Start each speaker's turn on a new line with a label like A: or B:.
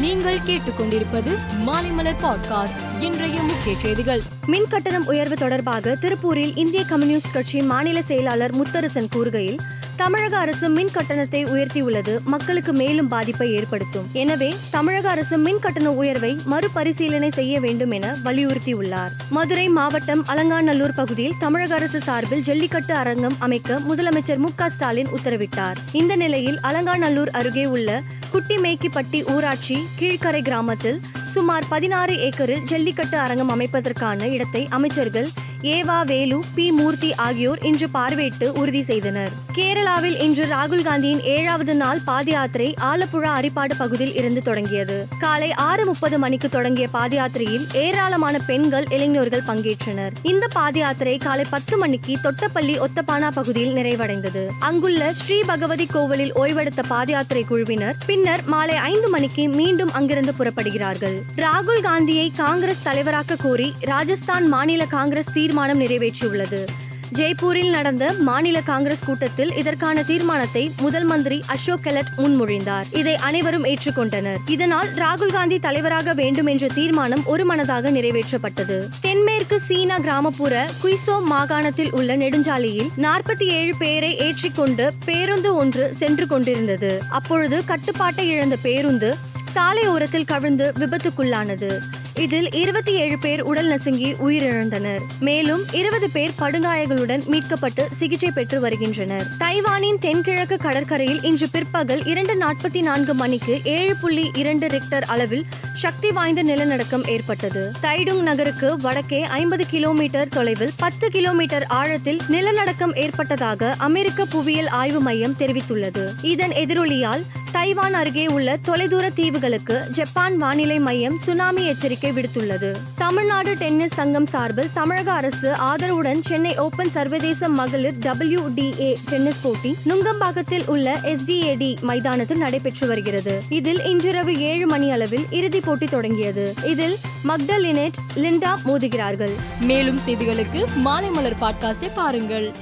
A: நீங்கள் கேட்டுக்கொண்டிருப்பது மாலைமலர் பாட்காஸ்ட். இன்றைய முக்கிய செய்திகள்.
B: மின் கட்டணம் உயர்வு தொடர்பாக திருப்பூரில் இந்திய கம்யூனிஸ்ட் கட்சி மாநில செயலாளர் முத்தரசன் கூறுகையில் தமிழக அரசு மின் கட்டணத்தை உயர்த்தியுள்ளது மக்களுக்கு மேலும் பாதிப்பை ஏற்படுத்தும். எனவே தமிழக அரசு மின் கட்டண உயர்வை மறுபரிசீலனை செய்ய வேண்டும் என வலியுறுத்தியுள்ளார். மதுரை மாவட்டம் அலங்காநல்லூர் பகுதியில் தமிழக அரசு சார்பில் ஜல்லிக்கட்டு அரங்கம் அமைக்க முதலமைச்சர் மு ஸ்டாலின் உத்தரவிட்டார். இந்த நிலையில் அலங்காநல்லூர் அருகே உள்ள குட்டிமேக்கிப்பட்டி ஊராட்சி கீழ்க்கரை கிராமத்தில் சுமார் பதினாறு ஏக்கரில் ஜல்லிக்கட்டு அரங்கம் அமைப்பதற்கான இடத்தை அமைச்சர்கள் ஏவா வேலு பி. மூர்த்தி ஆகியோர் இன்று பார்வையிட்டு உறுதி செய்தனர். கேரளாவில் இன்று ராகுல் காந்தியின் ஏழாவது நாள் பாத யாத்திரை ஆலப்புழா அரிப்பாடு பகுதியில் இருந்து தொடங்கியது. காலை ஆறு முப்பது மணிக்கு தொடங்கிய பாத யாத்திரையில் ஏராளமான பெண்கள் இளைஞர்கள் பங்கேற்றனர். இந்த பாத யாத்திரை காலை பத்து மணிக்கு தொட்டப்பள்ளி ஒத்தப்பானா பகுதியில் நிறைவடைந்தது. அங்குள்ள ஸ்ரீ பகவதி கோவிலில் ஓய்வெடுத்த பாத யாத்திரை குழுவினர் பின்னர் மாலை ஐந்து மணிக்கு மீண்டும் அங்கிருந்து புறப்படுகிறார்கள். ராகுல் காந்தியை காங்கிரஸ் தலைவராக்க கோரி ராஜஸ்தான் மாநில காங்கிரஸ் தீர்மானம் நிறைவேற்றியுள்ளது. ஜெய்ப்பூரில் நடந்த மாநில காங்கிரஸ் கூட்டத்தில் இதற்கான தீர்மானத்தை முதல் மந்திரி அசோக் கெலட் முன்மொழிந்தார். இதை அனைவரும் ஏற்றுக்கொண்டனர். இதனால் ராகுல் காந்தி தலைவராக வேண்டும் என்ற தீர்மானம் ஒருமனதாக நிறைவேற்றப்பட்டது. தென்மேற்கு சீனா கிராமப்புற குய்சோ மாகாணத்தில் உள்ள நெடுஞ்சாலையில் நாற்பத்தி ஏழு பேரை ஏற்றிக்கொண்டு பேருந்து ஒன்று சென்று கொண்டிருந்தது. அப்பொழுது கட்டுப்பாட்டை இழந்த பேருந்து சாலையோரத்தில் கவிழ்ந்து விபத்துக்குள்ளானது. இதில் இருபத்தி ஏழு பேர் உடல் நசுங்கி உயிரிழந்தனர். மேலும் இருபது பேர் படுகாயங்களுடன் மீட்கப்பட்டு சிகிச்சை பெற்று வருகின்றனர். தைவானின் தென்கிழக்கு கடற்கரையில் இன்று பிற்பகல் இரண்டு நாற்பத்தி நான்கு மணிக்கு ஏழு புள்ளி இரண்டு ரிக்டர் அளவில் சக்தி வாய்ந்த நிலநடுக்கம் ஏற்பட்டது. தைடுங் நகருக்கு வடக்கே ஐம்பது கிலோமீட்டர் தொலைவில் பத்து கிலோமீட்டர் ஆழத்தில் நிலநடுக்கம் ஏற்பட்டதாக அமெரிக்க புவியியல் ஆய்வு மையம் தெரிவித்துள்ளது. இதன் எதிரொலியால் தைவான் அருகே உள்ள தொலைதூர தீவுகளுக்கு ஜப்பான் வானிலை மையம் சுனாமி எச்சரிக்கை விடுத்துள்ளது. தமிழ்நாடு டென்னிஸ் சங்கம் சார்பில் தமிழக அரசு ஆதரவுடன் சென்னை ஓபன் சர்வதேச மகளிர் டபிள்யூ டிஏ டென்னிஸ் போட்டி நுங்கம்பாக்கத்தில் உள்ள எஸ்டிஏடி மைதானத்தில் நடைபெற்று வருகிறது. இதில் இன்றிரவு ஏழு மணி அளவில் இறுதிப் போட்டி தொடங்கியது. இதில் மக்தலினெட் லிண்டா மோதுகிறார்கள்.
A: மேலும் செய்திகளுக்கு மாலைமலர் பாட்காஸ்டை பாருங்கள்.